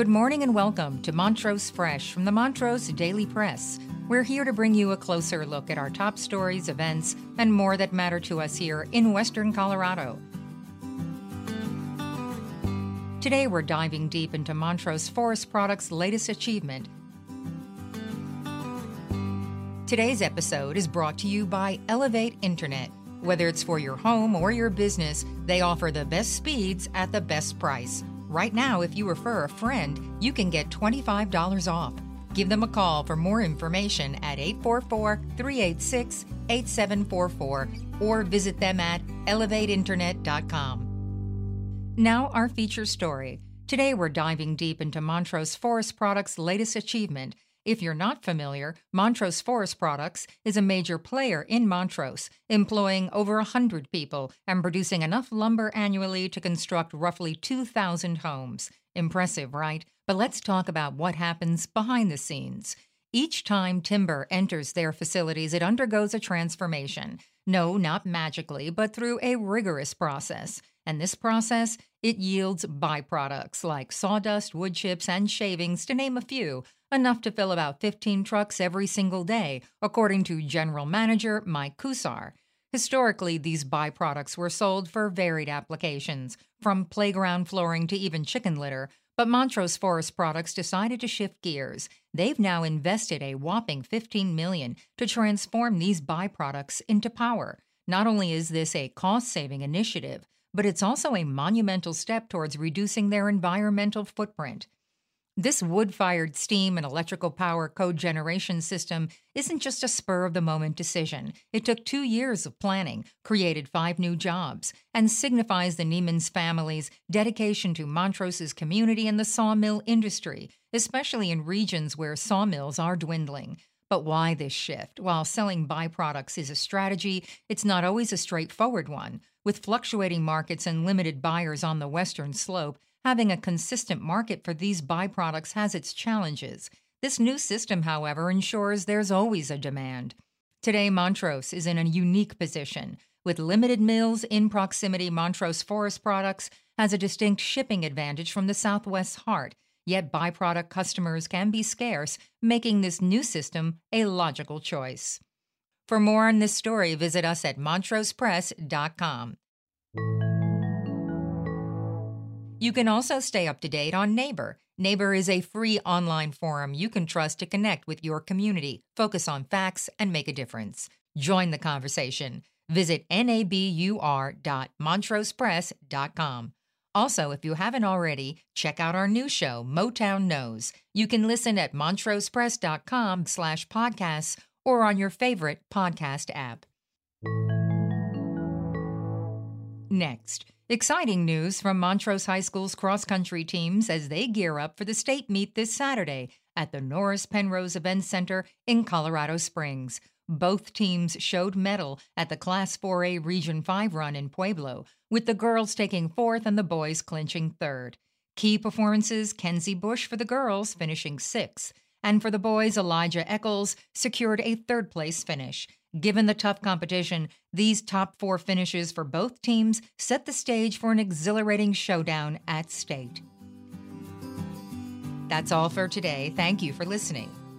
Good morning and welcome to Montrose Fresh from the Montrose Daily Press. We're here to bring you a closer look at our top stories, events, and more that matter to us here in Western Colorado. Today, we're diving deep into Montrose Forest Products' latest achievement. Today's episode is brought to you by Elevate Internet. Whether it's for your home or your business, they offer the best speeds at the best price. Right now, if you refer a friend, you can get $25 off. Give them a call for more information at 844 386 8744 or visit them at elevateinternet.com. Now, our feature story. Today, we're diving deep into Montrose Forest Products' latest achievement if you're not familiar, Montrose Forest Products is a major player in Montrose, employing over 100 people and producing enough lumber annually to construct roughly 2,000 homes. Impressive, right? But let's talk about what happens behind the scenes. Each time timber enters their facilities, it undergoes a transformation. No, not magically, but through a rigorous process. And this process, it yields byproducts like sawdust, wood chips, and shavings, to name a few, enough to fill about 15 trucks every single day, according to General Manager Mike Kusar. Historically, these byproducts were sold for varied applications, from playground flooring to even chicken litter, but Montrose Forest Products decided to shift gears. They've now invested a whopping 15 million to transform these byproducts into power. Not only is this a cost-saving initiative, but it's also a monumental step towards reducing their environmental footprint. This wood fired steam and electrical power cogeneration system isn't just a spur of the moment decision. It took two years of planning, created five new jobs, and signifies the Neimans family's dedication to Montrose's community and the sawmill industry, especially in regions where sawmills are dwindling. But why this shift? While selling byproducts is a strategy, it's not always a straightforward one. With fluctuating markets and limited buyers on the western slope, Having a consistent market for these byproducts has its challenges. This new system, however, ensures there's always a demand. Today, Montrose is in a unique position. With limited mills in proximity, Montrose Forest Products has a distinct shipping advantage from the Southwest heart, yet byproduct customers can be scarce, making this new system a logical choice. For more on this story, visit us at montrosepress.com. You can also stay up to date on Nabur. Nabur is a free online forum you can trust to connect with your community, focus on facts, and make a difference. Join the conversation. Visit nabur.montrosepress.com. Also, if you haven't already, check out our new show, Motown Knows. You can listen at montrosepress.com slash podcasts or on your favorite podcast app. Next, exciting news from Montrose High School's cross country teams as they gear up for the state meet this Saturday at the Norris Penrose Event Center in Colorado Springs. Both teams showed mettle at the Class 4A Region 5 run in Pueblo, with the girls taking fourth and the boys clinching third. Key performances Kenzie Bush for the girls, finishing sixth, and for the boys, Elijah Eccles secured a third place finish. Given the tough competition, these top four finishes for both teams set the stage for an exhilarating showdown at state. That's all for today. Thank you for listening.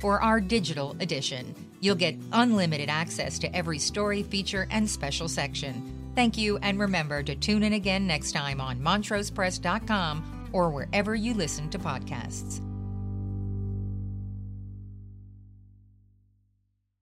for our digital edition. You'll get unlimited access to every story, feature, and special section. Thank you, and remember to tune in again next time on montrosepress.com or wherever you listen to podcasts.